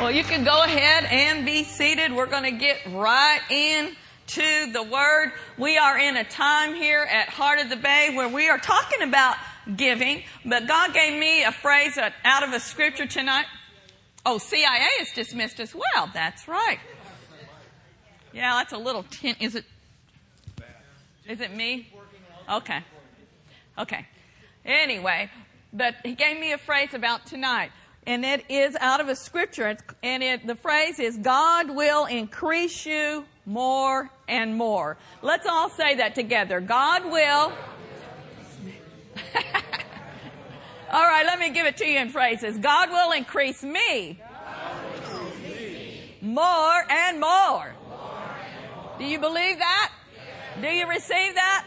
Well, you can go ahead and be seated. We're going to get right in to the word. We are in a time here at Heart of the Bay where we are talking about giving, but God gave me a phrase out of a scripture tonight. Oh, CIA is dismissed as well. That's right. Yeah, that's a little tin. Is it? Is it me? Okay. Okay. Anyway, but he gave me a phrase about tonight, and it is out of a scripture, and it, the phrase is, God will increase you more and more. Let's all say that together. God will. all right, let me give it to you in phrases. God will increase me, more and more. Do you believe that? Do you receive that?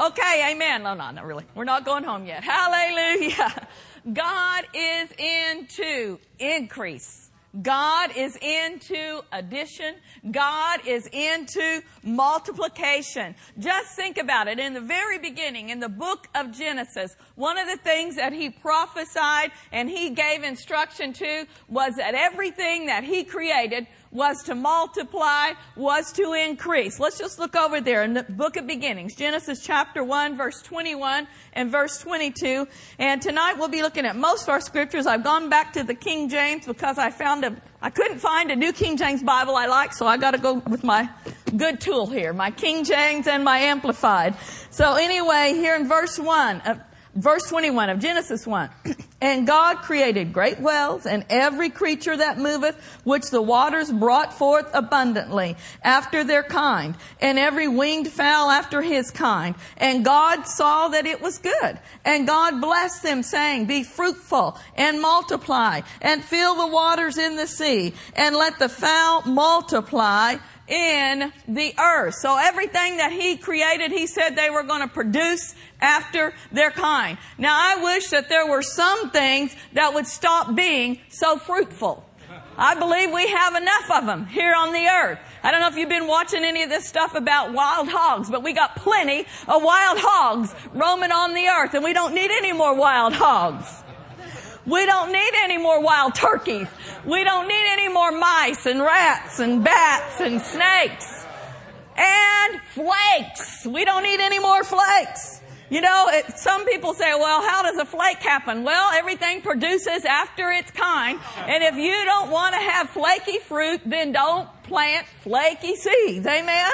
Okay, amen. No, no, not really. We're not going home yet. Hallelujah. God is into increase. God is into addition. God is into multiplication. Just think about it. In the very beginning, in the book of Genesis, one of the things that he prophesied and he gave instruction to was that everything that he created was to multiply, was to increase. Let's just look over there in the book of beginnings, Genesis chapter 1, verse 21 and verse 22. And tonight we'll be looking at most of our scriptures. I've gone back to the King James because I found a, I couldn't find a new King James Bible I like, so I gotta go with my good tool here, my King James and my Amplified. So anyway, here in verse 1, of, verse 21 of Genesis 1. And God created great wells and every creature that moveth, which the waters brought forth abundantly after their kind, and every winged fowl after his kind. And God saw that it was good. And God blessed them saying, be fruitful and multiply and fill the waters in the sea and let the fowl multiply in the earth. So everything that he created, he said they were going to produce after their kind. Now I wish that there were some things that would stop being so fruitful. I believe we have enough of them here on the earth. I don't know if you've been watching any of this stuff about wild hogs, but we got plenty of wild hogs roaming on the earth and we don't need any more wild hogs. We don't need any more wild turkeys. We don't need any more mice and rats and bats and snakes and flakes. We don't need any more flakes. You know, it, some people say, well, how does a flake happen? Well, everything produces after its kind. And if you don't want to have flaky fruit, then don't plant flaky seeds. Amen?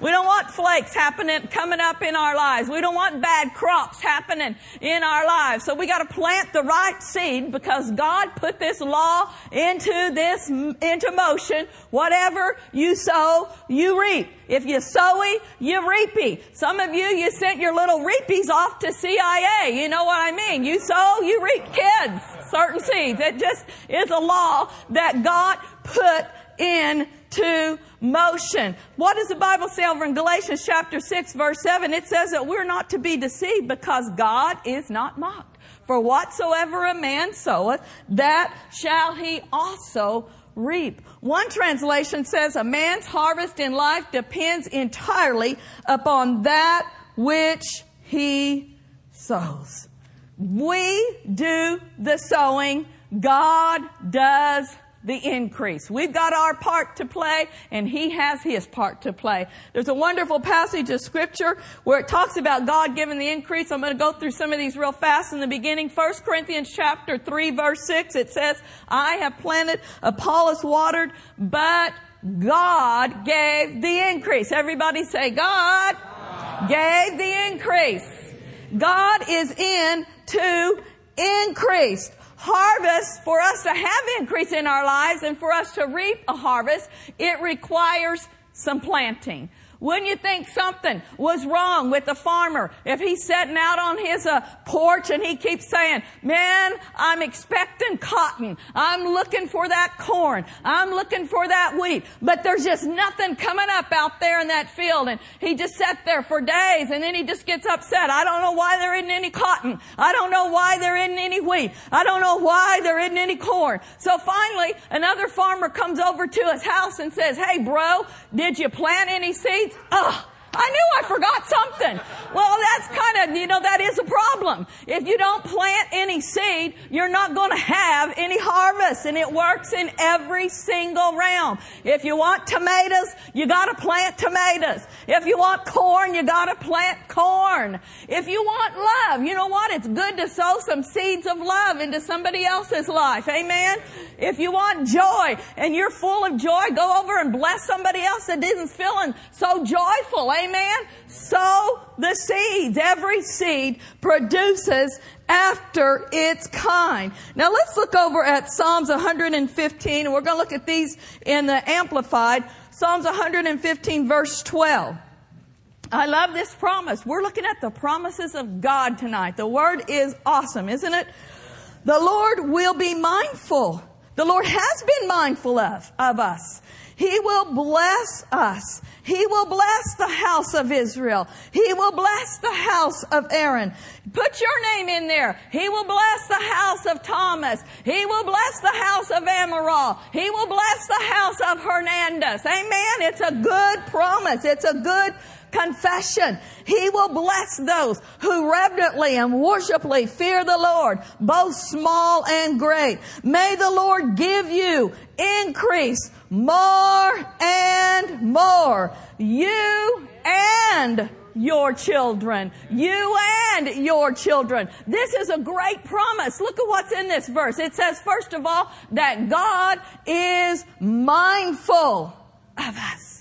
We don't want flakes happening, coming up in our lives. We don't want bad crops happening in our lives. So we got to plant the right seed because God put this law into this, into motion. Whatever you sow, you reap. If you sowy, you reapy. Some of you, you sent your little reapies off to CIA. You know what I mean? You sow, you reap kids. Certain seeds. It just is a law that God put into motion. What does the Bible say over in Galatians chapter 6 verse 7? It says that we're not to be deceived because God is not mocked. For whatsoever a man soweth, that shall he also reap. One translation says a man's harvest in life depends entirely upon that which he sows. We do the sowing. God does the increase. We've got our part to play and he has his part to play. There's a wonderful passage of scripture where it talks about God giving the increase. I'm going to go through some of these real fast in the beginning. 1 Corinthians chapter 3 verse 6, it says, I have planted, Apollos watered, but God gave the increase. Everybody say, God, God. gave the increase. God is in to increase harvest, for us to have increase in our lives and for us to reap a harvest, it requires some planting. Wouldn't you think something was wrong with the farmer if he's sitting out on his uh, porch and he keeps saying, man, I'm expecting cotton. I'm looking for that corn. I'm looking for that wheat. But there's just nothing coming up out there in that field. And he just sat there for days and then he just gets upset. I don't know why there isn't any cotton. I don't know why there isn't any wheat. I don't know why there isn't any corn. So finally, another farmer comes over to his house and says, hey bro, did you plant any seeds? Oh, I knew I forgot something. Well, that's kind of, you know, that is a problem. If you don't plant any seed, you're not going to have any harvest. And it works in every single realm. If you want tomatoes, you got to plant tomatoes. If you want corn, you got to plant corn. If you want love, you know what? It's good to sow some seeds of love into somebody else's life. Amen. If you want joy and you're full of joy, go over and bless somebody else that isn't feeling so joyful. Amen. Sow the seeds. Every seed produces after its kind. Now let's look over at Psalms 115 and we're going to look at these in the Amplified. Psalms 115 verse 12. I love this promise. We're looking at the promises of God tonight. The word is awesome, isn't it? The Lord will be mindful. The Lord has been mindful of, of us. He will bless us. He will bless the house of Israel. He will bless the house of Aaron. Put your name in there. He will bless the house of Thomas. He will bless the house of Amaral. He will bless the house of Hernandez. Amen. It's a good promise. It's a good confession. He will bless those who reverently and worshipfully fear the Lord, both small and great. May the Lord give you increase more and more. You and your children. You and your children. This is a great promise. Look at what's in this verse. It says, first of all, that God is mindful of us.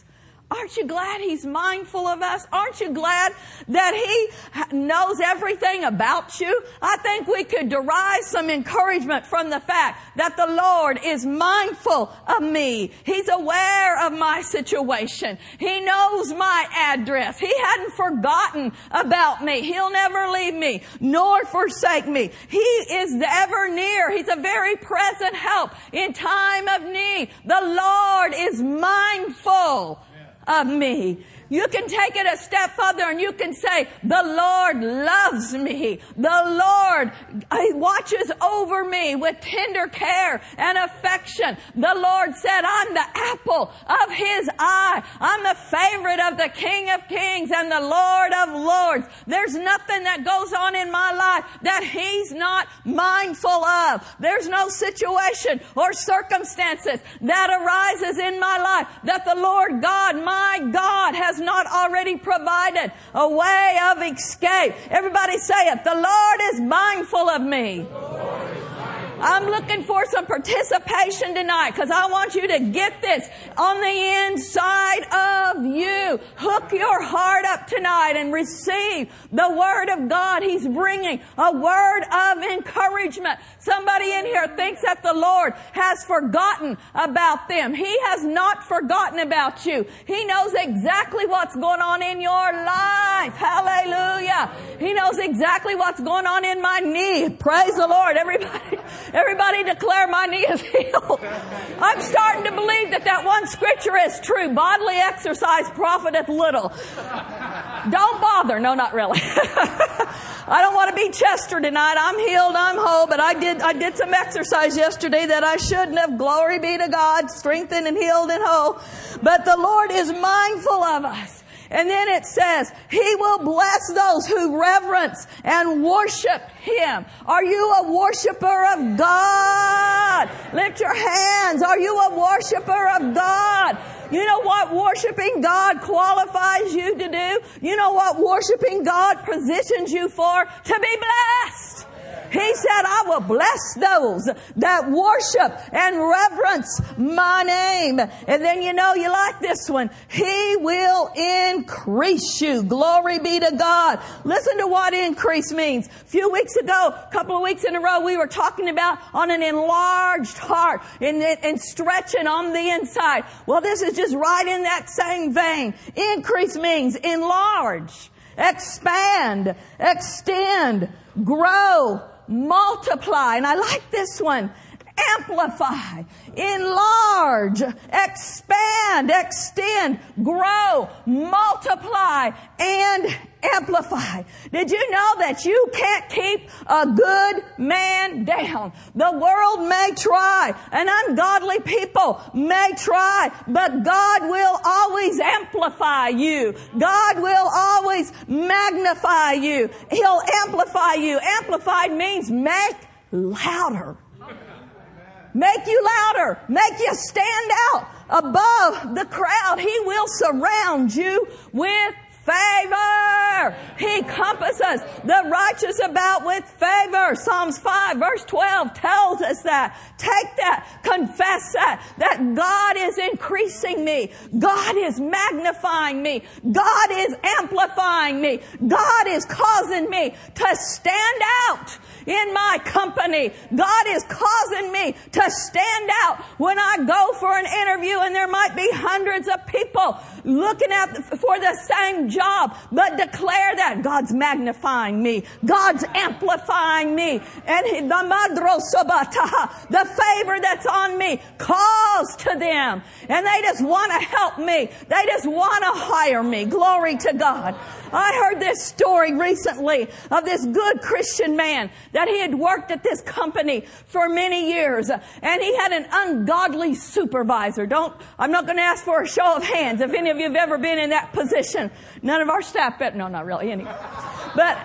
Aren't you glad He's mindful of us? Aren't you glad that He knows everything about you? I think we could derive some encouragement from the fact that the Lord is mindful of me. He's aware of my situation. He knows my address. He hadn't forgotten about me. He'll never leave me nor forsake me. He is ever near. He's a very present help in time of need. The Lord is mindful of me. You can take it a step further and you can say, the Lord loves me. The Lord watches over me with tender care and affection. The Lord said, I'm the apple of his eye. I'm the favorite of the King of kings and the Lord of lords. There's nothing that goes on in my life that he's not mindful of. There's no situation or circumstances that arises in my life that the Lord God, my God, has has not already provided a way of escape. Everybody say it. The Lord is mindful of me. I'm looking for some participation tonight because I want you to get this on the inside of you. Hook your heart up tonight and receive the word of God. He's bringing a word of encouragement. Somebody in here thinks that the Lord has forgotten about them. He has not forgotten about you. He knows exactly what's going on in your life. Hallelujah. He knows exactly what's going on in my knee. Praise the Lord. Everybody, Everybody declare my knee is healed. I'm starting to believe that that one scripture is true. Bodily exercise profiteth little. Don't bother. No, not really. I don't want to be Chester tonight. I'm healed. I'm whole. But I did, I did some exercise yesterday that I shouldn't have. Glory be to God. Strengthened and healed and whole. But the Lord is mindful of us. And then it says, He will bless those who reverence and worship Him. Are you a worshiper of God? Lift your hands. Are you a worshiper of God? You know what worshiping God qualifies you to do? You know what worshiping God positions you for? To be blessed. He said, I will bless those that worship and reverence my name. And then you know, you like this one. He will increase you. Glory be to God. Listen to what increase means. A few weeks ago, a couple of weeks in a row, we were talking about on an enlarged heart and, and stretching on the inside. Well, this is just right in that same vein. Increase means enlarge, expand, extend, grow, multiply. And I like this one. Amplify, enlarge, expand, extend, grow, multiply, and amplify. Did you know that you can't keep a good man down? The world may try and ungodly people may try, but God will always amplify you. God will always magnify you. He'll amplify you. Amplified means make louder. Make you louder. Make you stand out above the crowd. He will surround you with favor. He compasses the righteous about with favor. Psalms 5 verse 12 tells us that. Take that. Confess that. That God is increasing me. God is magnifying me. God is amplifying me. God is causing me to stand out in my company. God is causing me to stand out when I go for an interview and there might be hundreds of people looking at for the same job, but declare that God's magnifying me. God's amplifying me. And the madro sabata, the favor that's on me calls to them. And they just want to help me. They just want to hire me. Glory to God. I heard this story recently of this good Christian man that he had worked at this company for many years uh, and he had an ungodly supervisor. Don't, I'm not going to ask for a show of hands if any of you have ever been in that position. None of our staff, but no, not really, anyway. But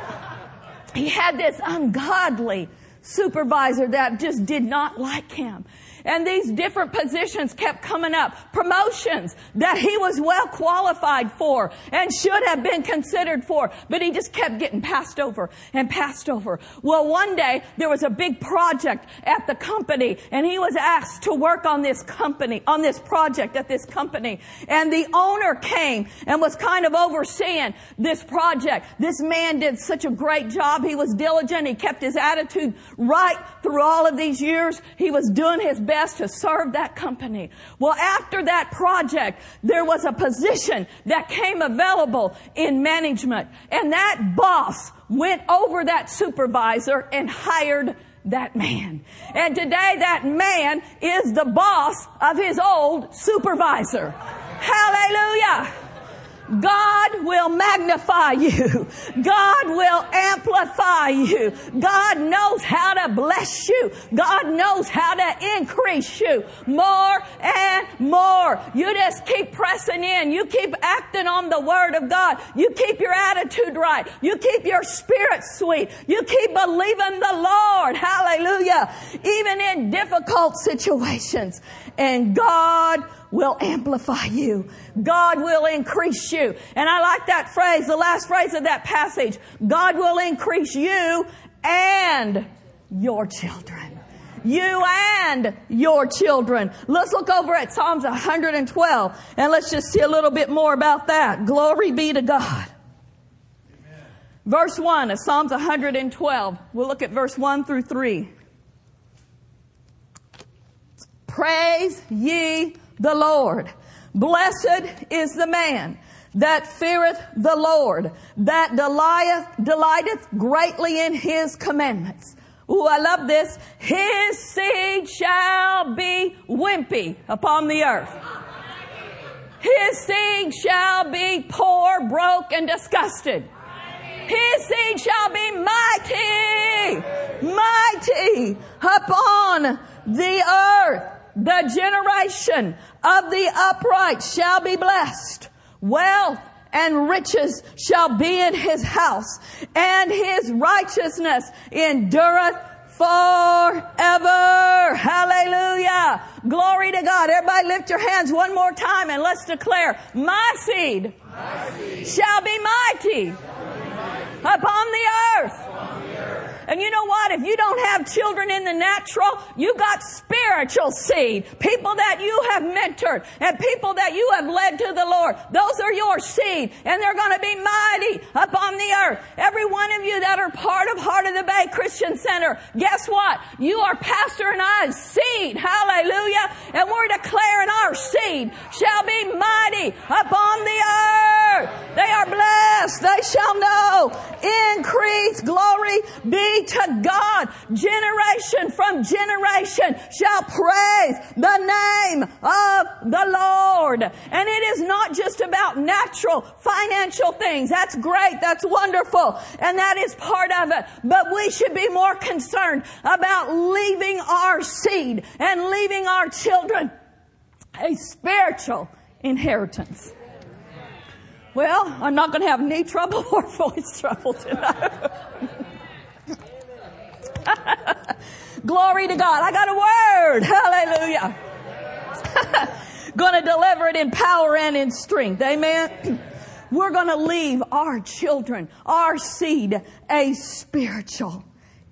he had this ungodly supervisor that just did not like him. And these different positions kept coming up. Promotions that he was well qualified for and should have been considered for, but he just kept getting passed over and passed over. Well, one day there was a big project at the company and he was asked to work on this company, on this project at this company. And the owner came and was kind of overseeing this project. This man did such a great job. He was diligent. He kept his attitude right through all of these years. He was doing his best best to serve that company. Well, after that project, there was a position that came available in management and that boss went over that supervisor and hired that man. And today that man is the boss of his old supervisor. Hallelujah. God will magnify you. God will amplify you. God knows how to bless you. God knows how to increase you more and more. You just keep pressing in. You keep acting on the word of God. You keep your attitude right. You keep your spirit sweet. You keep believing the Lord. Hallelujah. Even in difficult situations. And God will amplify you. God will increase you. And I like that phrase, the last phrase of that passage. God will increase you and your children. You and your children. Let's look over at Psalms 112 and let's just see a little bit more about that. Glory be to God. Verse 1 of Psalms 112. We'll look at verse 1 through 3. Praise ye the Lord. Blessed is the man that feareth the Lord, that delighteth, delighteth greatly in his commandments. Ooh, I love this. His seed shall be wimpy upon the earth. His seed shall be poor, broke, and disgusted. His seed shall be mighty, mighty upon the earth. The generation of the upright shall be blessed. Wealth and riches shall be in his house, and his righteousness endureth forever. Hallelujah. Glory to God. Everybody lift your hands one more time and let's declare, my seed, my seed shall be mighty, shall be mighty upon the earth. And you know what? If you don't have children in the natural, you got spiritual seed. People that you have mentored and people that you have led to the Lord. Those are your seed and they're going to be mighty upon the earth. Every one of you that are part of Heart of the Bay Christian Center, guess what? You are Pastor and I's seed. Hallelujah. And we're declaring our seed shall be mighty upon the earth. They are blessed. they shall know. Increase, glory be to God. Generation from generation shall praise the name of the Lord. And it is not just about natural financial things. That's great. That's wonderful. And that is part of it. But we should be more concerned about leaving our seed and leaving our children a spiritual inheritance. Well, I'm not going to have knee trouble or voice trouble tonight. Glory to God. I got a word. Hallelujah. to deliver it in power and in strength. Amen. We're to leave our children, our seed, a spiritual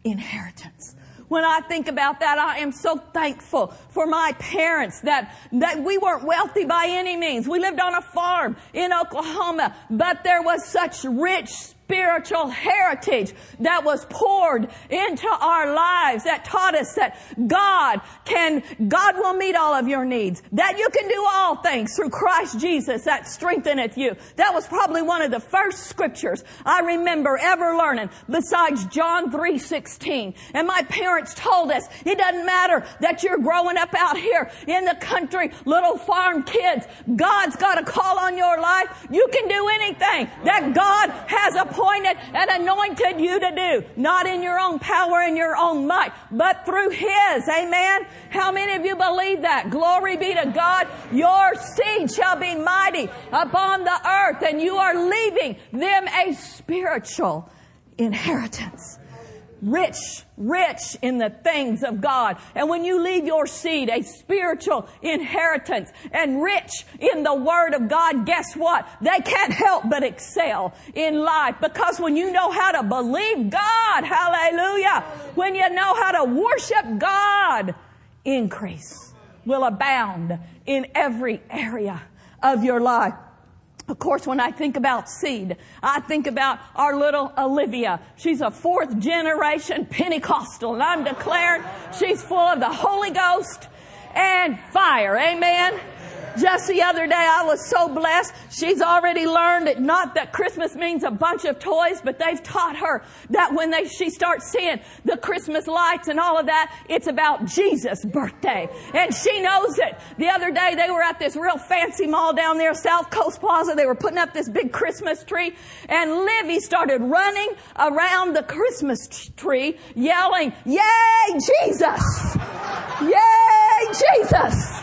inheritance when I think about that, I am so thankful for my parents that, that we weren't wealthy by any means. We lived on a farm in Oklahoma, but there was such rich spiritual heritage that was poured into our lives that taught us that God can, God will meet all of your needs, that you can do all things through Christ Jesus that strengtheneth you. That was probably one of the first scriptures I remember ever learning besides John 3:16. And my parents told us it doesn't matter that you're growing up out here in the country, little farm kids. God's got a call on your life. You can do anything that God has a appointed and anointed you to do. Not in your own power and your own might, but through His. Amen. How many of you believe that? Glory be to God. Your seed shall be mighty upon the earth and you are leaving them a spiritual inheritance rich, rich in the things of God. And when you leave your seed a spiritual inheritance and rich in the Word of God, guess what? They can't help but excel in life because when you know how to believe God, hallelujah, when you know how to worship God, increase will abound in every area of your life. Of course, when I think about seed, I think about our little Olivia. She's a fourth generation Pentecostal and I'm declaring she's full of the Holy Ghost and fire. Amen. Just the other day, I was so blessed. She's already learned that not that Christmas means a bunch of toys, but they've taught her that when they, she starts seeing the Christmas lights and all of that, it's about Jesus' birthday. And she knows it. The other day, they were at this real fancy mall down there, South Coast Plaza. They were putting up this big Christmas tree and Livy started running around the Christmas tree yelling, Yay, Jesus! Yay, Jesus!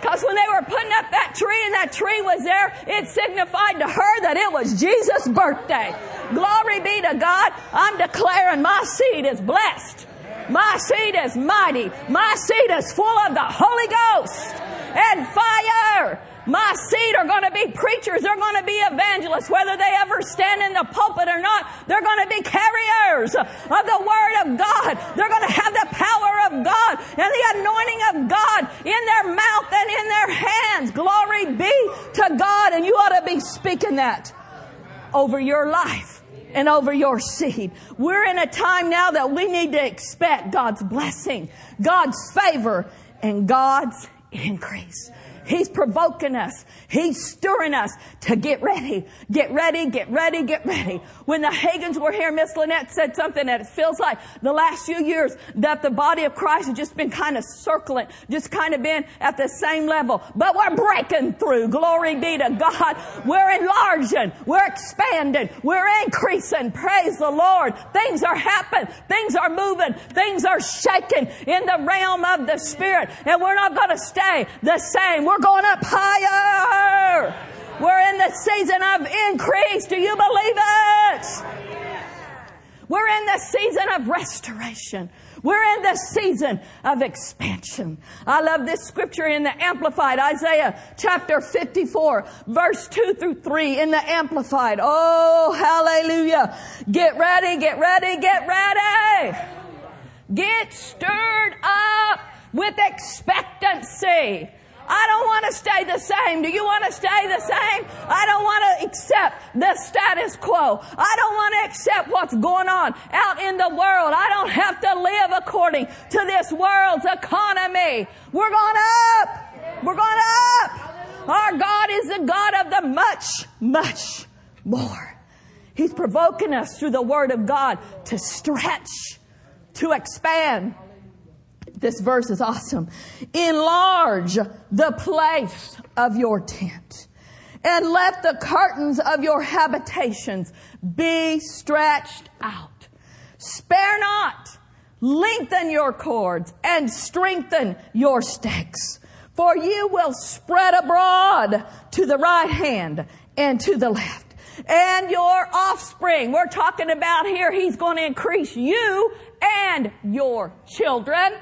Because when they were putting up that tree and that tree was there, it signified to her that it was Jesus' birthday. Glory be to God. I'm declaring my seed is blessed. My seed is mighty. My seed is full of the Holy Ghost and fire. My seed are going to be preachers. They're going to be evangelists. Whether they ever stand in the pulpit or not, they're going to be carriers of the Word of God. They're going to have the power of God and the anointing of God in their mouth and in their hands. Glory be to God. And you ought to be speaking that over your life and over your seed. We're in a time now that we need to expect God's blessing, God's favor, and God's increase. He's provoking us. He's stirring us to get ready. Get ready, get ready, get ready. When the Hagins were here, Miss Lynette said something that it feels like the last few years that the body of Christ has just been kind of circling, just kind of been at the same level. But we're breaking through. Glory be to God. We're enlarging. We're expanding. We're increasing. Praise the Lord. Things are happening. Things are moving. Things are shaking in the realm of the Spirit. And we're not going to stay the same. We're going up higher. We're in the season of increase. Do you believe it? We're in the season of restoration. We're in the season of expansion. I love this scripture in the Amplified, Isaiah chapter 54, verse 2 through 3 in the Amplified. Oh, hallelujah. Get ready, get ready, get ready. Get stirred up with expectancy. I don't want to stay the same. Do you want to stay the same? I don't want to accept the status quo. I don't want to accept what's going on out in the world. I don't have to live according to this world's economy. We're going up. We're going up. Our God is the God of the much, much more. He's provoking us through the Word of God to stretch, to expand. This verse is awesome. Enlarge the place of your tent and let the curtains of your habitations be stretched out. Spare not, lengthen your cords and strengthen your stakes. For you will spread abroad to the right hand and to the left. And your offspring, we're talking about here, he's going to increase you and your children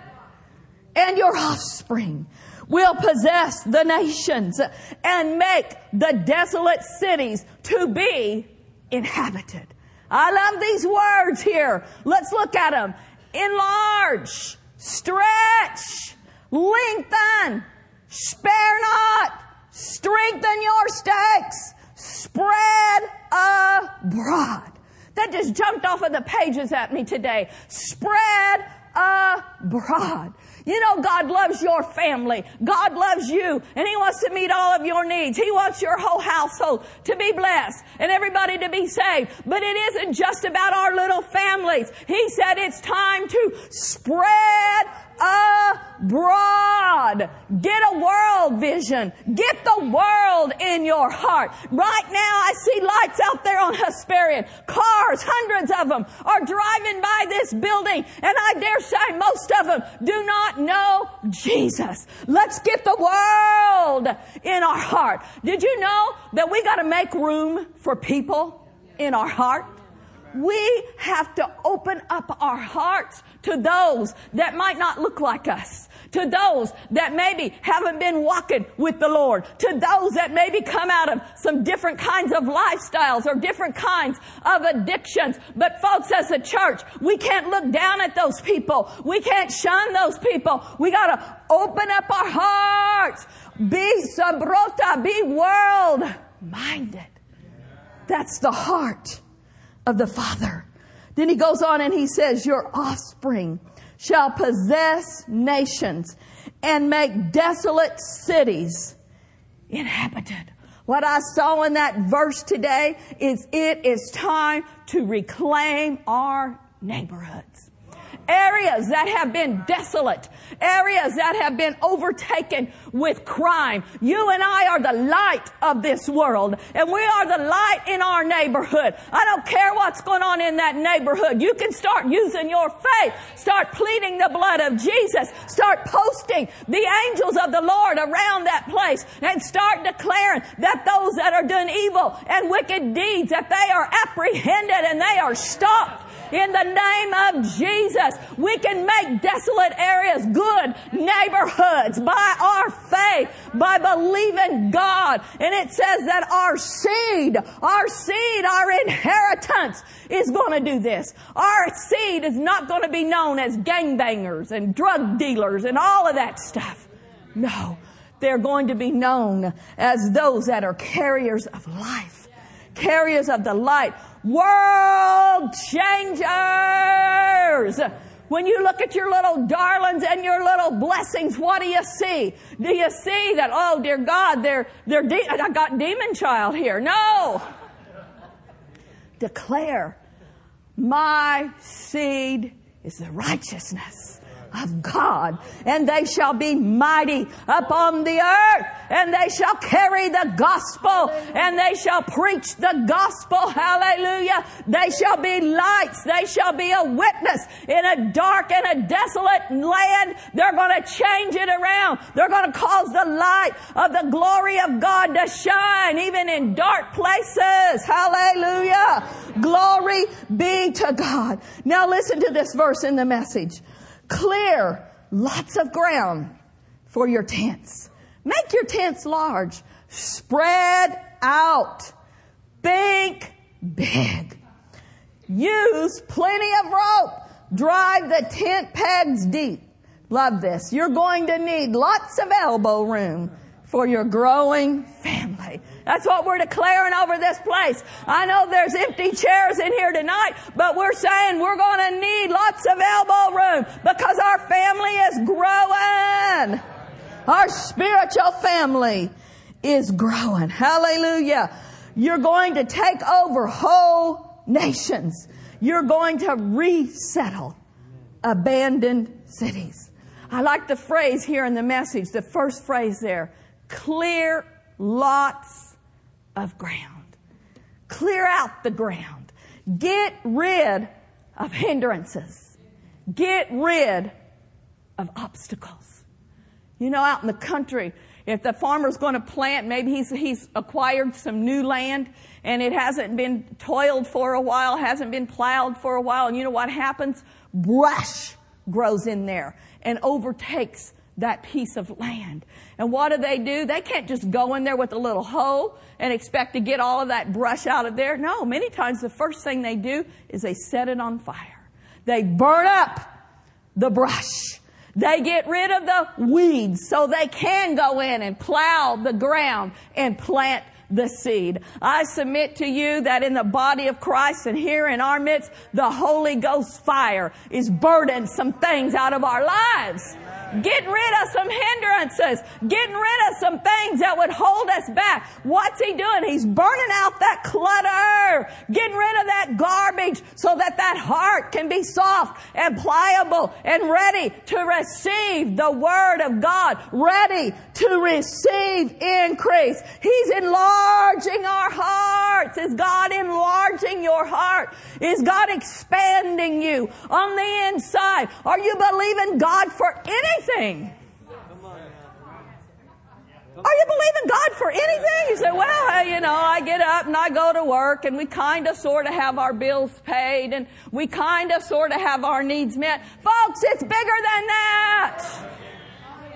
and your offspring will possess the nations and make the desolate cities to be inhabited. I love these words here. Let's look at them. Enlarge, stretch, lengthen, spare not, strengthen your stakes, spread abroad. That just jumped off of the pages at me today. Spread abroad. You know, God loves your family. God loves you and He wants to meet all of your needs. He wants your whole household to be blessed and everybody to be saved. But it isn't just about our little families. He said it's time to spread abroad. Get a world vision. Get the world in your heart. Right now I see lights out there on Hesperian. Cars, hundreds of them are driving by this building and I dare say most of them do not know Jesus. Let's get the world in our heart. Did you know that we gotta make room for people in our heart? we have to open up our hearts to those that might not look like us, to those that maybe haven't been walking with the Lord, to those that maybe come out of some different kinds of lifestyles or different kinds of addictions. But folks, as a church, we can't look down at those people. We can't shun those people. We gotta open up our hearts. Be sabrota, be world minded. That's the heart of the Father. Then he goes on and he says, Your offspring shall possess nations and make desolate cities inhabited. What I saw in that verse today is it is time to reclaim our neighborhoods areas that have been desolate, areas that have been overtaken with crime. You and I are the light of this world, and we are the light in our neighborhood. I don't care what's going on in that neighborhood. You can start using your faith, start pleading the blood of Jesus, start posting the angels of the Lord around that place, and start declaring that those that are doing evil and wicked deeds, that they are apprehended and they are stopped in the name of Jesus. We can make desolate areas good neighborhoods by our faith, by believing God. And it says that our seed, our seed, our inheritance is going to do this. Our seed is not going to be known as gangbangers and drug dealers and all of that stuff. No, they're going to be known as those that are carriers of life, carriers of the light, world changers. When you look at your little darlings and your little blessings, what do you see? Do you see that, oh dear God, they're, they're, de- I got demon child here. No! Declare, my seed is the righteousness of God, and they shall be mighty upon the earth, and they shall carry the gospel, and they shall preach the gospel. Hallelujah. They shall be lights. They shall be a witness in a dark and a desolate land. They're going to change it around. They're going to cause the light of the glory of God to shine even in dark places. Hallelujah. Glory be to God. Now listen to this verse in the message. Clear lots of ground for your tents. Make your tents large. Spread out. Think big. Use plenty of rope. Drive the tent pegs deep. Love this. You're going to need lots of elbow room for your growing family. That's what we're declaring over this place. I know there's empty chairs in here tonight, but we're saying we're going to need lots of elbow room because our family is growing. Our spiritual family is growing. Hallelujah. You're going to take over whole nations. You're going to resettle abandoned cities. I like the phrase here in the message, the first phrase there clear lots of ground. Clear out the ground. Get rid of hindrances. Get rid of obstacles. You know, out in the country, if the farmer's going to plant, maybe he's, he's acquired some new land and it hasn't been toiled for a while, hasn't been plowed for a while, and you know what happens? Brush grows in there and overtakes that piece of land. And what do they do? They can't just go in there with a little hoe and expect to get all of that brush out of there. No, many times the first thing they do is they set it on fire. They burn up the brush. They get rid of the weeds so they can go in and plow the ground and plant the seed. I submit to you that in the body of Christ and here in our midst, the Holy Ghost fire is burning some things out of our lives. Getting rid of some hindrances. Getting rid of some things that would hold us back. What's he doing? He's burning out that clutter. Getting rid of that garbage so that that heart can be soft and pliable and ready to receive the word of God. Ready to receive increase. He's enlarging our hearts. Is God enlarging your heart? Is God expanding you on the inside? Are you believing God for anything? Are you believing God for anything? You say, well, you know, I get up and I go to work and we kind of sort of have our bills paid and we kind of sort of have our needs met. Folks, it's bigger than that.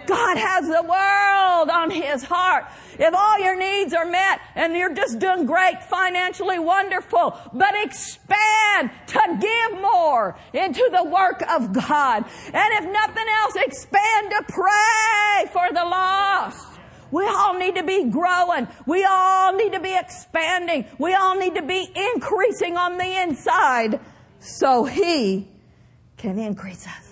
God has the world on His heart. If all your needs are met and you're just doing great financially, wonderful, but expand to give more into the work of God. And if nothing else, expand to pray for the lost. We all need to be growing. We all need to be expanding. We all need to be increasing on the inside so He can increase us.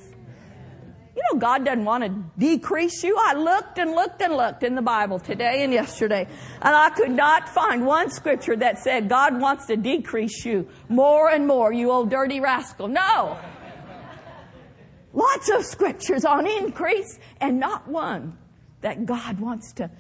You know, God doesn't want to decrease you. I looked and looked and looked in the Bible today and yesterday, and I could not find one scripture that said God wants to decrease you more and more, you old dirty rascal. No. Lots of scriptures on increase and not one that God wants to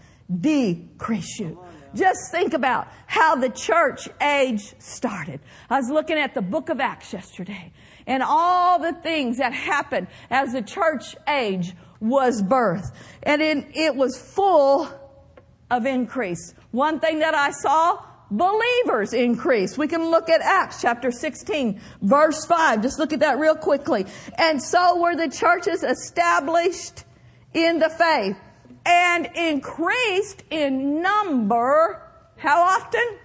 decrease you. Just think about how the church age started. I was looking at the book of Acts yesterday and all the things that happened as the church age was birth. And it, it was full of increase. One thing that I saw, believers increase. We can look at Acts chapter 16, verse 5. Just look at that real quickly. And so were the churches established in the faith and increased in number. How often?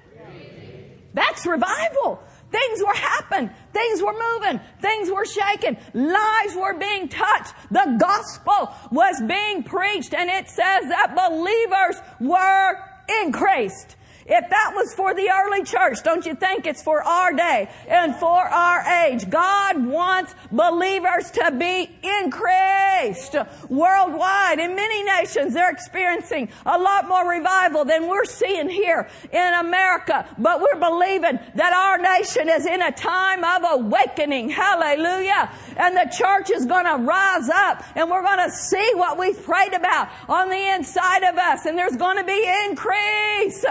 That's revival. Things were happening. Things were moving. Things were shaking. Lives were being touched. The gospel was being preached and it says that believers were increased. If that was for the early church, don't you think it's for our day and for our age? God wants believers to be increased worldwide. In many nations, they're experiencing a lot more revival than we're seeing here in America. But we're believing that our nation is in a time of awakening. Hallelujah. And the church is going to rise up and we're going to see what we've prayed about on the inside of us. And there's going to be increase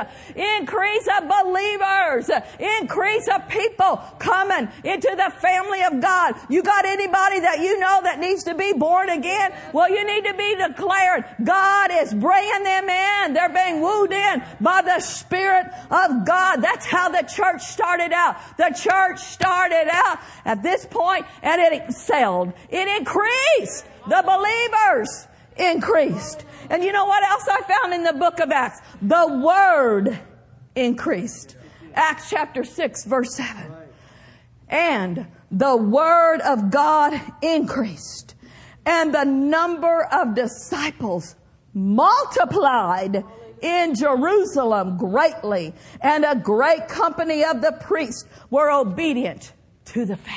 increase of believers, increase of people coming into the family of God. You got anybody that you know that needs to be born again? Well, you need to be declared God is bringing them in. They're being wooed in by the Spirit of God. That's how the church started out. The church started out at this point and it excelled. It increased. The believers increased. And you know what else I found in the book of Acts? The Word increased. Acts chapter 6 verse 7. And the word of God increased and the number of disciples multiplied in Jerusalem greatly and a great company of the priests were obedient to the faith.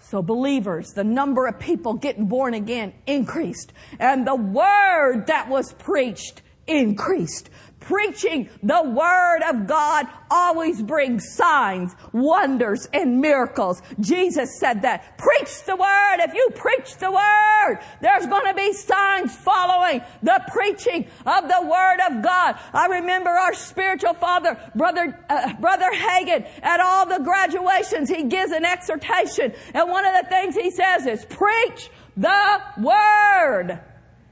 So believers, the number of people getting born again increased and the word that was preached increased. Preaching the Word of God always brings signs, wonders, and miracles. Jesus said that. Preach the Word. If you preach the Word, there's going to be signs following the preaching of the Word of God. I remember our spiritual father, Brother, uh, Brother Hagin, at all the graduations, he gives an exhortation. And one of the things he says is, preach the Word.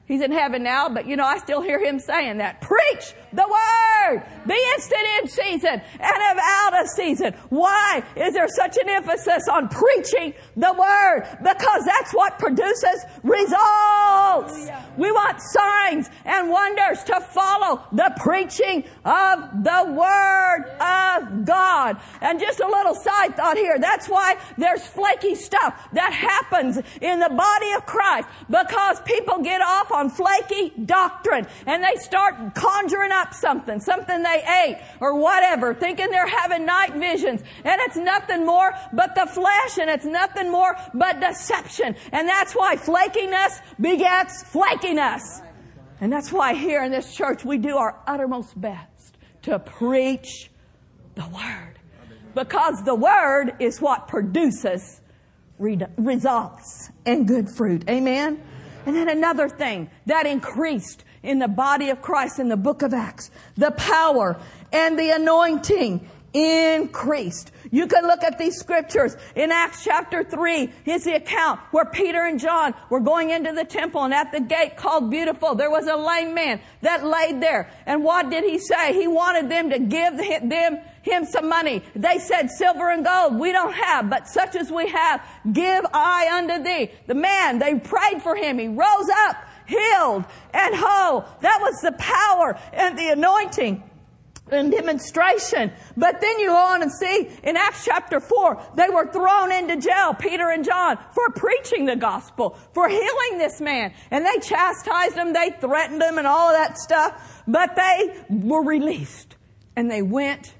He's in heaven now, but you know, I still hear him saying that. Preach the word. Be instant in season and of out of season. Why is there such an emphasis on preaching the word? Because that's what produces results. We want signs and wonders to follow the preaching of the word God. And just a little side thought here. That's why there's flaky stuff that happens in the body of Christ because people get off on flaky doctrine and they start conjuring up something, something they ate or whatever, thinking they're having night visions. And it's nothing more but the flesh and it's nothing more but deception. And that's why flakiness begets flakiness. And that's why here in this church we do our uttermost best to preach the word. Because the word is what produces results and good fruit. Amen? And then another thing that increased in the body of Christ in the book of Acts, the power and the anointing increased. You can look at these scriptures in Acts chapter 3. Here's the account where Peter and John were going into the temple and at the gate called Beautiful, there was a lame man that laid there. And what did he say? He wanted them to give them him some money. They said, silver and gold we don't have, but such as we have, give I unto thee. The man, they prayed for him. He rose up, healed and whole. That was the power and the anointing and demonstration. But then you go on and see in Acts chapter 4, they were thrown into jail, Peter and John, for preaching the gospel, for healing this man. And they chastised him, they threatened him and all of that stuff. But they were released and they went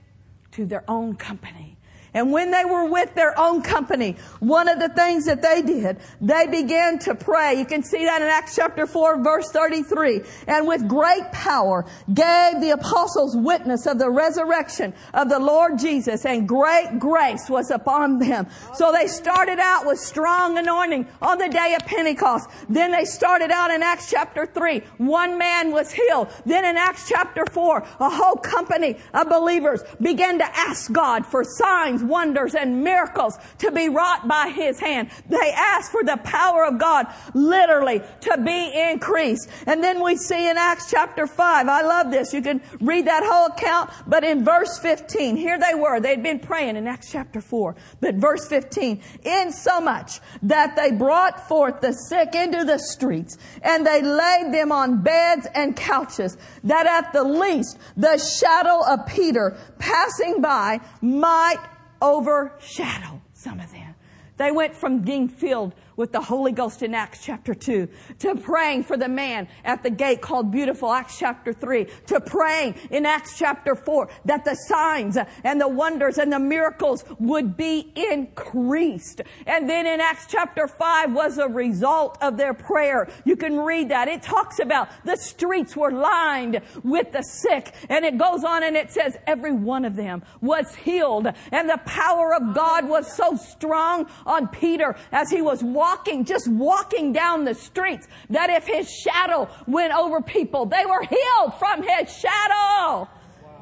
to their own company. And when they were with their own company, one of the things that they did, they began to pray. You can see that in Acts chapter 4 verse 33. And with great power gave the apostles witness of the resurrection of the Lord Jesus and great grace was upon them. So they started out with strong anointing on the day of Pentecost. Then they started out in Acts chapter 3. One man was healed. Then in Acts chapter 4, a whole company of believers began to ask God for signs, wonders, and miracles to be wrought by His hand. They asked for the power of God literally to be increased. And then we see in Acts chapter 5, I love this. You can read that whole account, but in verse 15, here they were. They'd been praying in Acts chapter 4, but verse 15, in so much that they brought forth the sick into the streets and they laid them on beds and couches that at the least the shadow of Peter passing by might overshadow some of them. They went from being filled with the Holy Ghost in Acts chapter 2, to praying for the man at the gate called Beautiful, Acts chapter 3, to praying in Acts chapter 4 that the signs and the wonders and the miracles would be increased. And then in Acts chapter 5 was a result of their prayer. You can read that. It talks about the streets were lined with the sick and it goes on and it says every one of them was healed and the power of God was so strong on Peter as he was walking walking, just walking down the streets, that if his shadow went over people, they were healed from his shadow.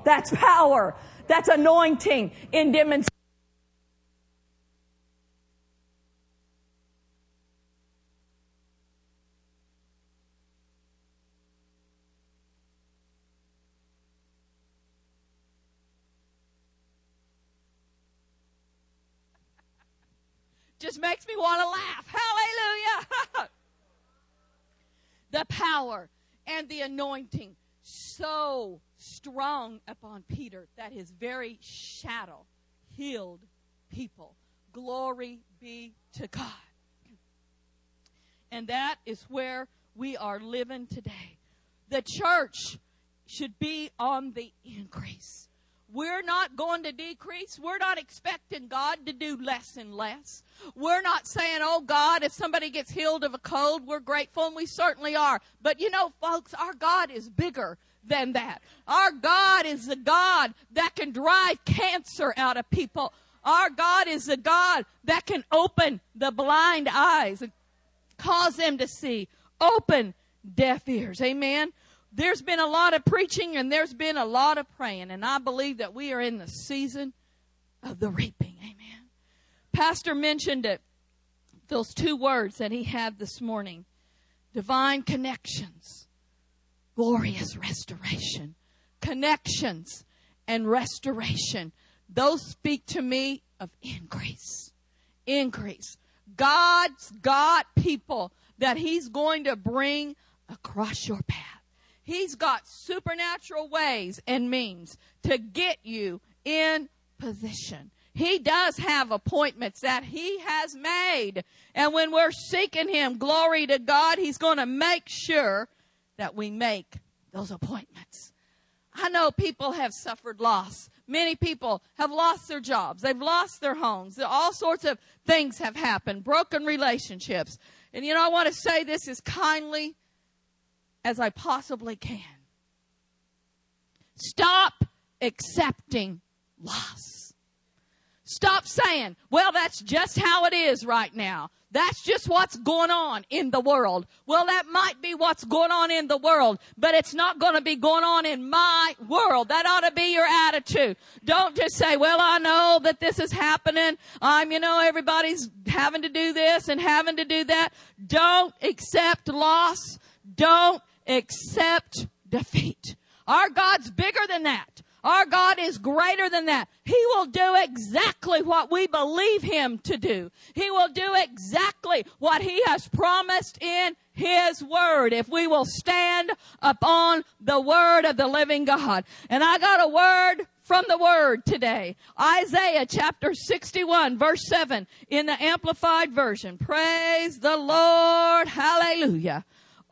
That's power. That's anointing in demonstration. Just makes me want to laugh. Hallelujah. the power and the anointing so strong upon Peter that his very shadow healed people. Glory be to God. And that is where we are living today. The church should be on the increase. We're not going to decrease. We're not expecting God to do less and less. We're not saying, oh God, if somebody gets healed of a cold, we're grateful, and we certainly are. But you know, folks, our God is bigger than that. Our God is the God that can drive cancer out of people. Our God is the God that can open the blind eyes and cause them to see. Open deaf ears. Amen. There's been a lot of preaching and there's been a lot of praying, and I believe that we are in the season of the reaping. Amen. Pastor mentioned it, those two words that he had this morning divine connections, glorious restoration. Connections and restoration. Those speak to me of increase. Increase. God's got people that He's going to bring across your path. He's got supernatural ways and means to get you in position. He does have appointments that He has made. And when we're seeking Him, glory to God, He's going to make sure that we make those appointments. I know people have suffered loss. Many people have lost their jobs. They've lost their homes. All sorts of things have happened. Broken relationships. And you know, I want to say this as kindly as I possibly can. Stop accepting loss. Stop saying, well, that's just how it is right now. That's just what's going on in the world. Well, that might be what's going on in the world, but it's not going to be going on in my world. That ought to be your attitude. Don't just say, well, I know that this is happening. I'm, you know, everybody's having to do this and having to do that. Don't accept loss. Don't accept defeat. Our God's bigger than that. Our God is greater than that. He will do exactly what we believe Him to do. He will do exactly what He has promised in His Word if we will stand upon the Word of the living God. And I got a word from the Word today. Isaiah chapter 61 verse 7 in the Amplified Version. Praise the Lord. Hallelujah.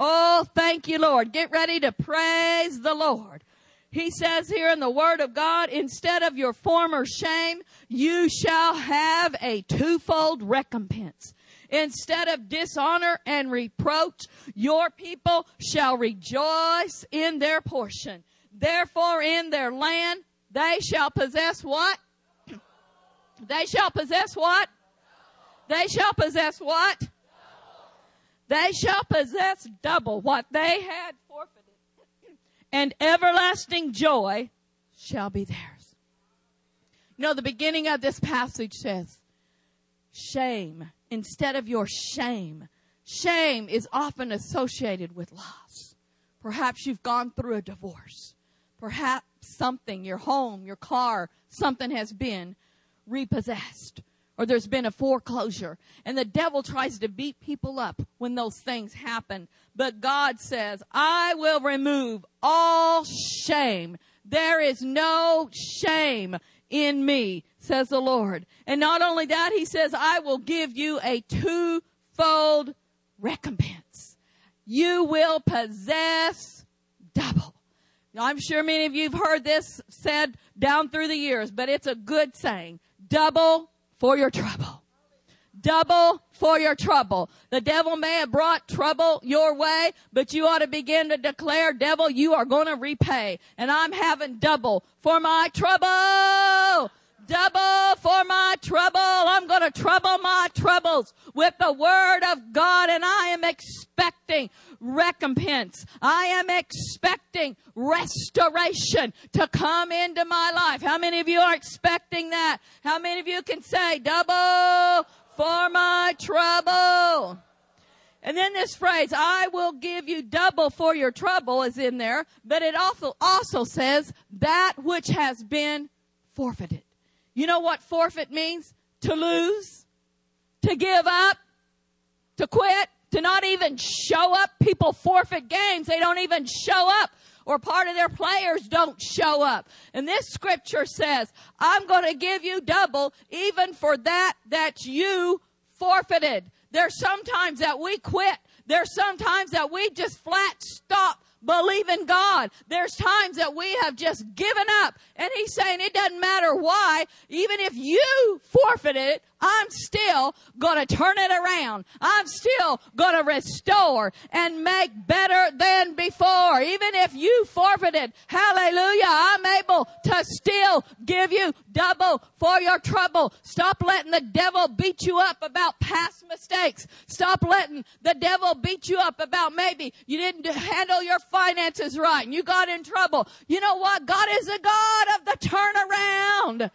Oh, thank you, Lord. Get ready to praise the Lord. He says here in the Word of God, instead of your former shame, you shall have a twofold recompense. Instead of dishonor and reproach, your people shall rejoice in their portion. Therefore, in their land, they shall possess what? They shall possess what? They shall possess what? They shall possess double what they had forfeited and everlasting joy shall be theirs. You know, the beginning of this passage says, shame instead of your shame. Shame is often associated with loss. Perhaps you've gone through a divorce. Perhaps something, your home, your car, something has been repossessed or there's been a foreclosure. And the devil tries to beat people up when those things happen. But God says, I will remove all shame. There is no shame in me, says the Lord. And not only that, he says, I will give you a twofold recompense. You will possess double. Now, I'm sure many of you have heard this said down through the years, but it's a good saying. Double for your trouble. Double for your trouble. The devil may have brought trouble your way, but you ought to begin to declare, devil, you are going to repay. And I'm having double for my trouble. Double for my trouble. I'm going to trouble my troubles with the word of God and I am expecting recompense. I am expecting restoration to come into my life. How many of you are expecting that? How many of you can say double for my trouble? And then this phrase, I will give you double for your trouble is in there, but it also, also says that which has been forfeited. You know what forfeit means? To lose, to give up, to quit, to not even show up. People forfeit games. They don't even show up or part of their players don't show up. And this scripture says, I'm going to give you double even for that that you forfeited. There's sometimes that we quit. There's sometimes that we just flat stop believe in God. There's times that we have just given up. And he's saying it doesn't matter why, even if you forfeit it, I'm still gonna turn it around. I'm still gonna restore and make better than before. Even if you forfeited, hallelujah, I'm able to still give you double for your trouble. Stop letting the devil beat you up about past mistakes. Stop letting the devil beat you up about maybe you didn't handle your finances right and you got in trouble. You know what? God is the God of the turnaround.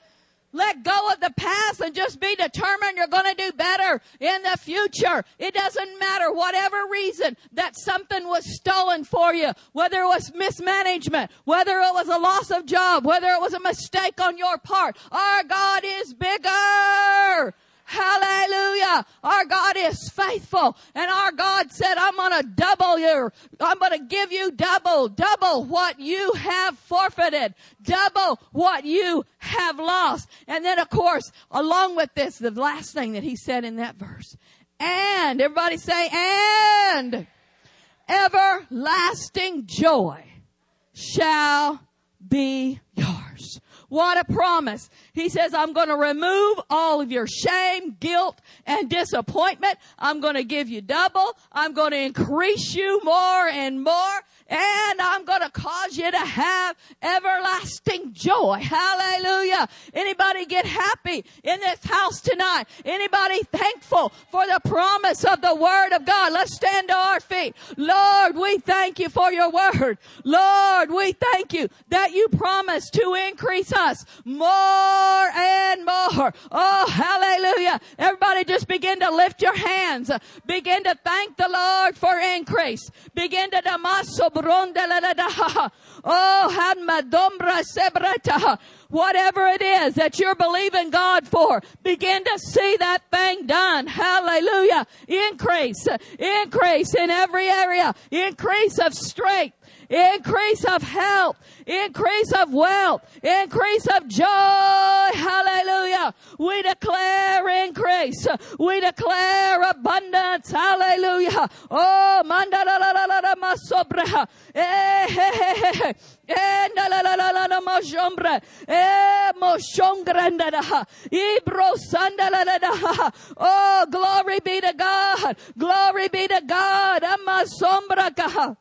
Let go of the past and just be determined you're going to do better in the future. It doesn't matter whatever reason that something was stolen for you, whether it was mismanagement, whether it was a loss of job, whether it was a mistake on your part. Our God is bigger. Hallelujah. Our God is faithful. And our God said, I'm going to double you. I'm going to give you double, double what you have forfeited, double what you have lost. And then of course, along with this, the last thing that he said in that verse, and everybody say, and everlasting joy shall be yours. What a promise. He says, I'm going to remove all of your shame, guilt, and disappointment. I'm going to give you double. I'm going to increase you more and more and I'm going to cause you to have everlasting joy. Hallelujah. Anybody get happy in this house tonight? Anybody thankful for the promise of the word of God? Let's stand to our feet. Lord, we thank you for your word. Lord, we thank you that you promise to increase us more and more. Oh, hallelujah. Everybody just begin to lift your hands. Begin to thank the Lord for increase. Begin to damaso Oh, Whatever it is that you're believing God for, begin to see that thing done. Hallelujah. Increase, increase in every area, increase of strength, increase of health, increase of wealth, increase of joy. Hallelujah. We declare increase. We declare abundance. Hallelujah. Oh, mandala la la la la masobra. Eh, eh, eh, eh. Eh, la la la la la la moshombre. Eh, moshongranda. Ibro sanda la la la. Oh, glory be to God. Glory be to God. Amasombra kaha.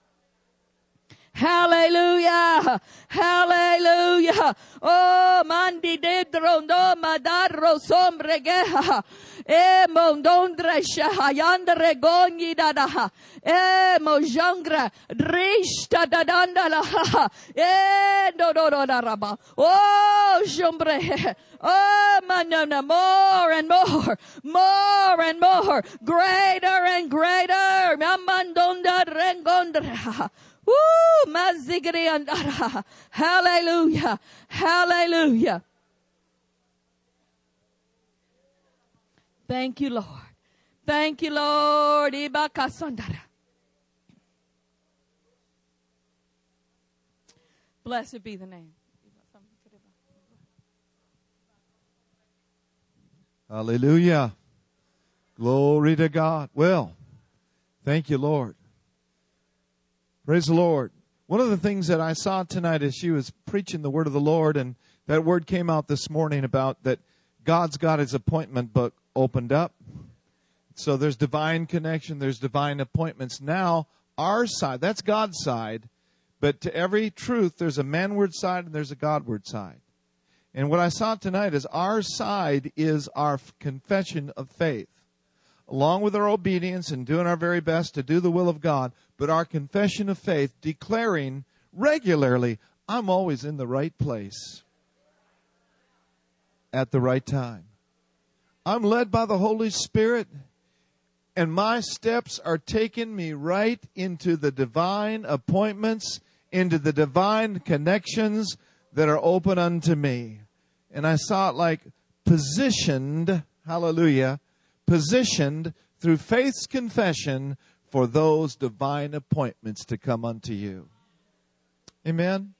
Hallelujah. Hallelujah. Oh, mandi dentro no madarro sombregeha. E mondondre shahayandre goni dada. E mojangra rishta dadanda la. E no no no raba. Oh, jombre. Oh, manana, more and more, more and more, greater and greater. Mamandonda rengondra. Woo! Hallelujah. Hallelujah. Thank you, Lord. Thank you, Lord. Blessed be the name. Hallelujah. Glory to God. Well, thank you, Lord. Praise the Lord. One of the things that I saw tonight as she was preaching the word of the Lord, and that word came out this morning about that God's got his appointment book opened up. So there's divine connection, there's divine appointments. Now, our side, that's God's side, but to every truth, there's a manward side and there's a Godward side. And what I saw tonight is our side is our confession of faith along with our obedience and doing our very best to do the will of God, but our confession of faith, declaring regularly, I'm always in the right place at the right time. I'm led by the Holy Spirit, and my steps are taking me right into the divine appointments, into the divine connections that are open unto me. And I saw it like positioned, hallelujah, positioned through faith's confession for those divine appointments to come unto you. Amen.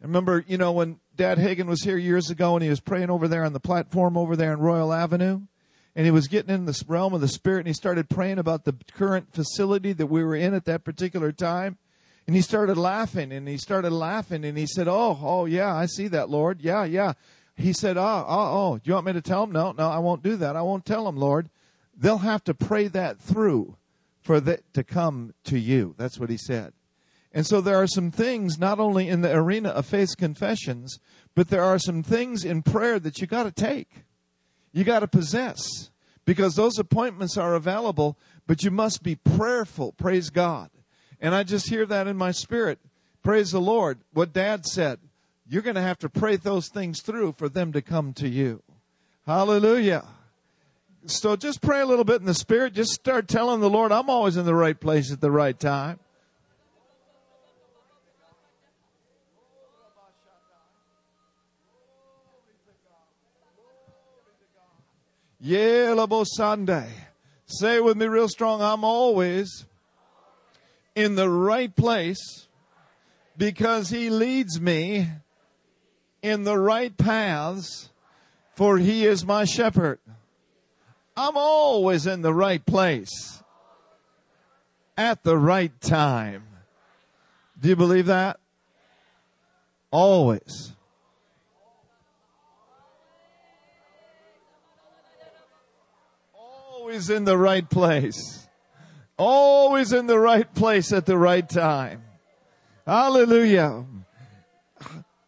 I remember, you know, when Dad Hagin was here years ago and he was praying over there on the platform over there in Royal Avenue, and he was getting in this realm of the Spirit and he started praying about the current facility that we were in at that particular time. And he started laughing and he started laughing and he said, Oh, oh, yeah, I see that, Lord. Yeah, yeah. He said, Oh, oh, oh, do you want me to tell him? No, no, I won't do that. I won't tell him, Lord. They'll have to pray that through for that to come to you. That's what he said. And so there are some things, not only in the arena of faith confessions, but there are some things in prayer that you got to take. You got to possess because those appointments are available, but you must be prayerful. Praise God. And I just hear that in my spirit. Praise the Lord. What dad said, you're going to have to pray those things through for them to come to you. Hallelujah. So just pray a little bit in the spirit. Just start telling the Lord, I'm always in the right place at the right time. Yelabo Sunday. Say with me real strong, I'm always in the right place because he leads me in the right paths for he is my shepherd. I'm always in the right place at the right time. Do you believe that? Always. Always in the right place. Always in the right place at the right time. Hallelujah.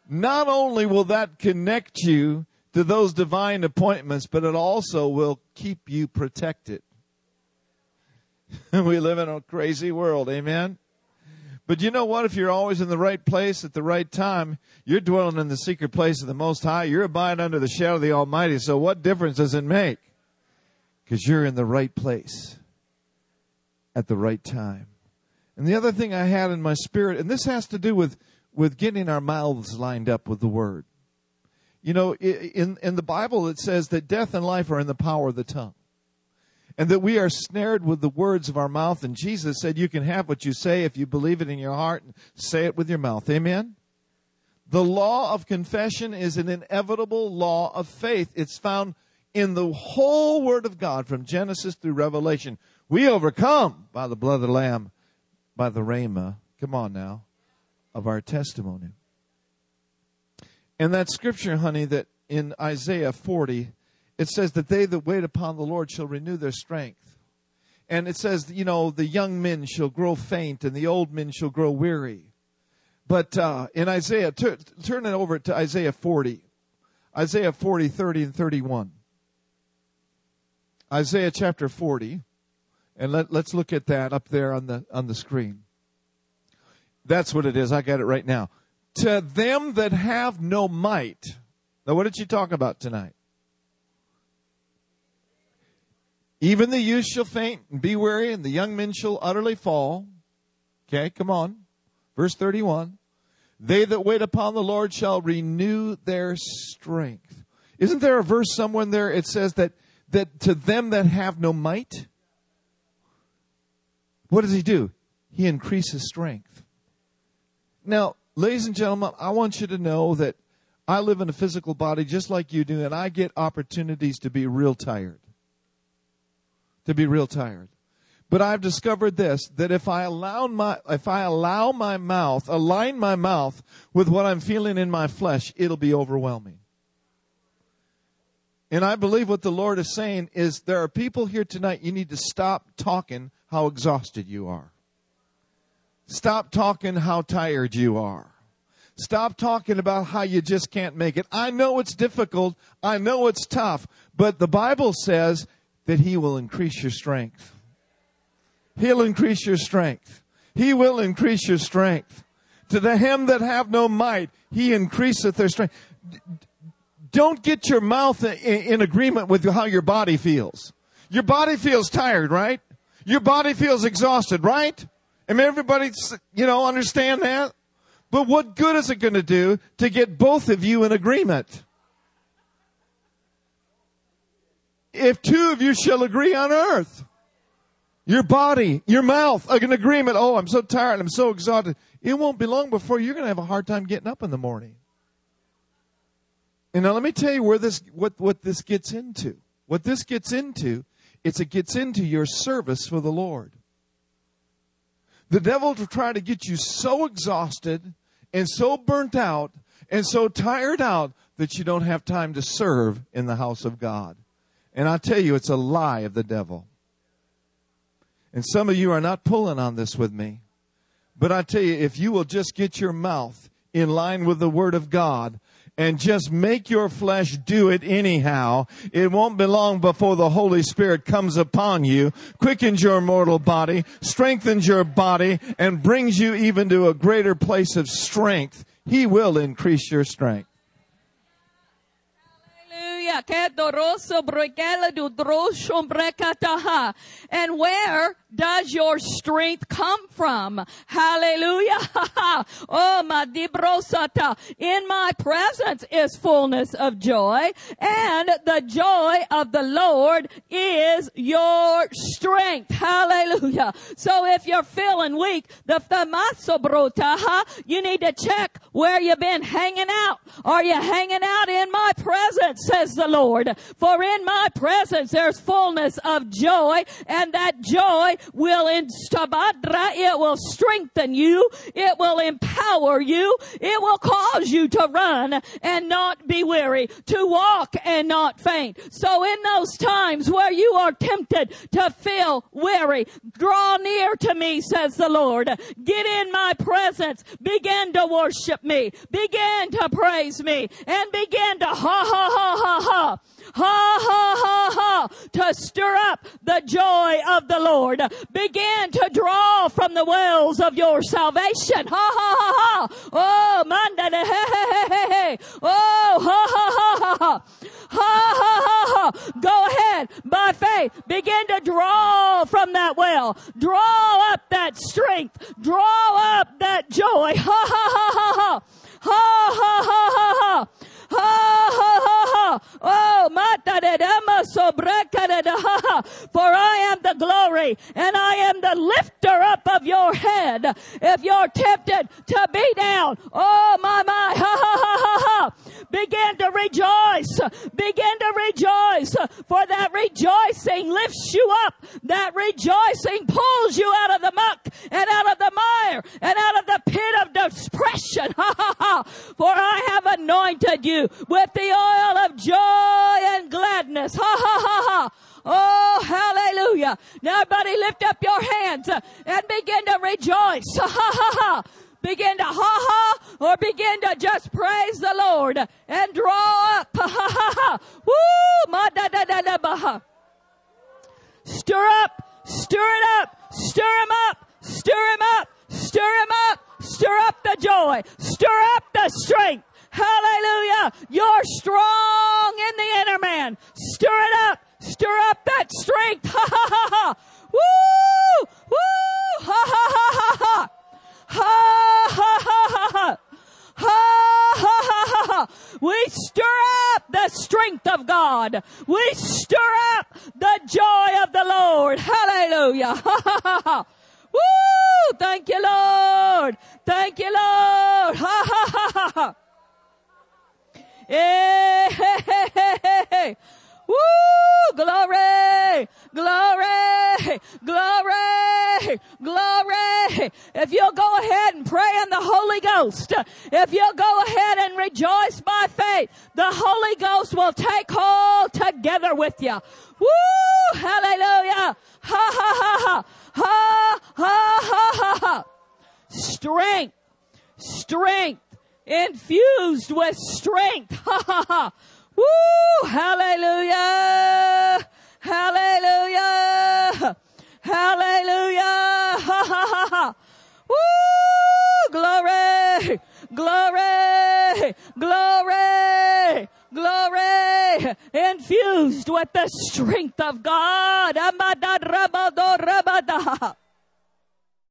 Not only will that connect you to those divine appointments, but it also will keep you protected. we live in a crazy world, amen? But you know what? If you're always in the right place at the right time, you're dwelling in the secret place of the Most High. You're abiding under the shadow of the Almighty. So what difference does it make? because you're in the right place at the right time. And the other thing I had in my spirit, and this has to do with, with getting our mouths lined up with the Word. You know, in, in the Bible it says that death and life are in the power of the tongue. And that we are snared with the words of our mouth. And Jesus said, You can have what you say if you believe it in your heart and say it with your mouth. Amen? The law of confession is an inevitable law of faith. It's found in the whole Word of God from Genesis through Revelation. We overcome by the blood of the Lamb, by the rhema, come on now, of our testimony. And that scripture, honey, that in Isaiah 40, it says that they that wait upon the Lord shall renew their strength. And it says, you know, the young men shall grow faint and the old men shall grow weary. But uh, in Isaiah, t- turn it over to Isaiah 40. Isaiah 40, 30, and 31. Isaiah chapter 40, and let, let's look at that up there on the, on the screen. That's what it is. I got it right now. To them that have no might. Now, what did she talk about tonight? Even the youth shall faint and be weary, and the young men shall utterly fall. Okay, come on. Verse 31. They that wait upon the Lord shall renew their strength. Isn't there a verse somewhere there? It says that that to them that have no might, what does he do? He increases strength. Now, ladies and gentlemen, I want you to know that I live in a physical body just like you do, and I get opportunities to be real tired. To be real tired. But I've discovered this that if I allow my if I allow my mouth, align my mouth with what I'm feeling in my flesh, it'll be overwhelming. And I believe what the Lord is saying is there are people here tonight, you need to stop talking how exhausted you are. Stop talking how tired you are. Stop talking about how you just can't make it. I know it's difficult. I know it's tough. But the Bible says that He will increase your strength. He'll increase your strength. He will increase your strength. To the him that have no might, He increaseth their strength don't get your mouth in, in agreement with how your body feels. Your body feels tired, right? Your body feels exhausted, right? I mean, everybody, you know, understand that? But what good is it going to do to get both of you in agreement? If two of you shall agree on earth, your body, your mouth, an agreement. Oh, I'm so tired. I'm so exhausted. It won't be long before you're going to have a hard time getting up in the morning. And now let me tell you where this what, what this gets into. What this gets into, it's it gets into your service for the Lord. The devil will try to get you so exhausted and so burnt out and so tired out that you don't have time to serve in the house of God. And I tell you, it's a lie of the devil. And some of you are not pulling on this with me. But I tell you, if you will just get your mouth in line with the Word of God, and just make your flesh do it anyhow. It won't be long before the Holy Spirit comes upon you, quickens your mortal body, strengthens your body, and brings you even to a greater place of strength. He will increase your strength. And where does your strength come from? Hallelujah. oh, my. In my presence is fullness of joy, and the joy of the Lord is your strength. Hallelujah. So if you're feeling weak, the you need to check where you've been hanging out. Are you hanging out in my presence, says the Lord? For in my presence there's fullness of joy, and that joy will instabadra, it will strengthen you, it will empower you, it will cause you to run and not be weary, to walk and not faint. So in those times where you are tempted to feel weary, draw near to me, says the Lord. Get in my presence, begin to worship me, begin to praise me, and begin to ha ha ha ha ha ha ha ha ha to stir up the joy of the Lord. Begin to draw from the wells of your salvation. Ha ha ha ha. Oh, manda he he he he he. Oh, ha ha ha ha ha. Ha ha ha ha. Go ahead by faith. Begin to draw from that well. Draw up that strength. Draw up that joy. Ha ha ha ha ha. Ha ha ha ha ha. Ha ha ha ha. Oh, for I am the glory and I am the lifter up of your head. If you're tempted to be down, oh my my, ha ha ha ha ha. Begin to rejoice. Begin to rejoice. For that rejoicing lifts you up. That rejoicing pulls you out of the muck and out of the mire and out of the pit of depression. Ha ha ha. For I have anointed you with the oil of joy and gladness. Ha ha ha ha. Oh, hallelujah. Now everybody lift up your hands and begin to rejoice. Ha ha ha begin to ha ha or begin to just praise the Lord and draw up. Ha ha ha ha. Woo! Ma da da da da ba. Stir up, stir it up, stir him up, stir him up, stir him up, stir up the joy, stir up the strength. Hallelujah. You're strong in the inner man. Stir it up. Stir up that strength. Ha ha ha ha. Woo! Woo! Ha ha ha ha ha. Ha ha ha ha ha. Ha ha ha ha. We stir up the strength of God. We stir up the joy of the Lord. Hallelujah. Ha ha ha ha. Woo! Thank you, Lord. Thank you, Lord. Ha ha ha ha ha. Hey, hey, hey, hey. Woo! Glory! Glory! Glory! Glory! If you'll go ahead and pray in the Holy Ghost, if you'll go ahead and rejoice by faith, the Holy Ghost will take hold together with you. Woo! Hallelujah! Ha ha ha ha! Ha ha ha ha ha! Strength! Strength! Infused with strength! Ha ha ha! Woo! Hallelujah! Hallelujah! Hallelujah! Ha ha ha! Woo! Glory! Glory! Glory! Glory! Infused with the strength of God.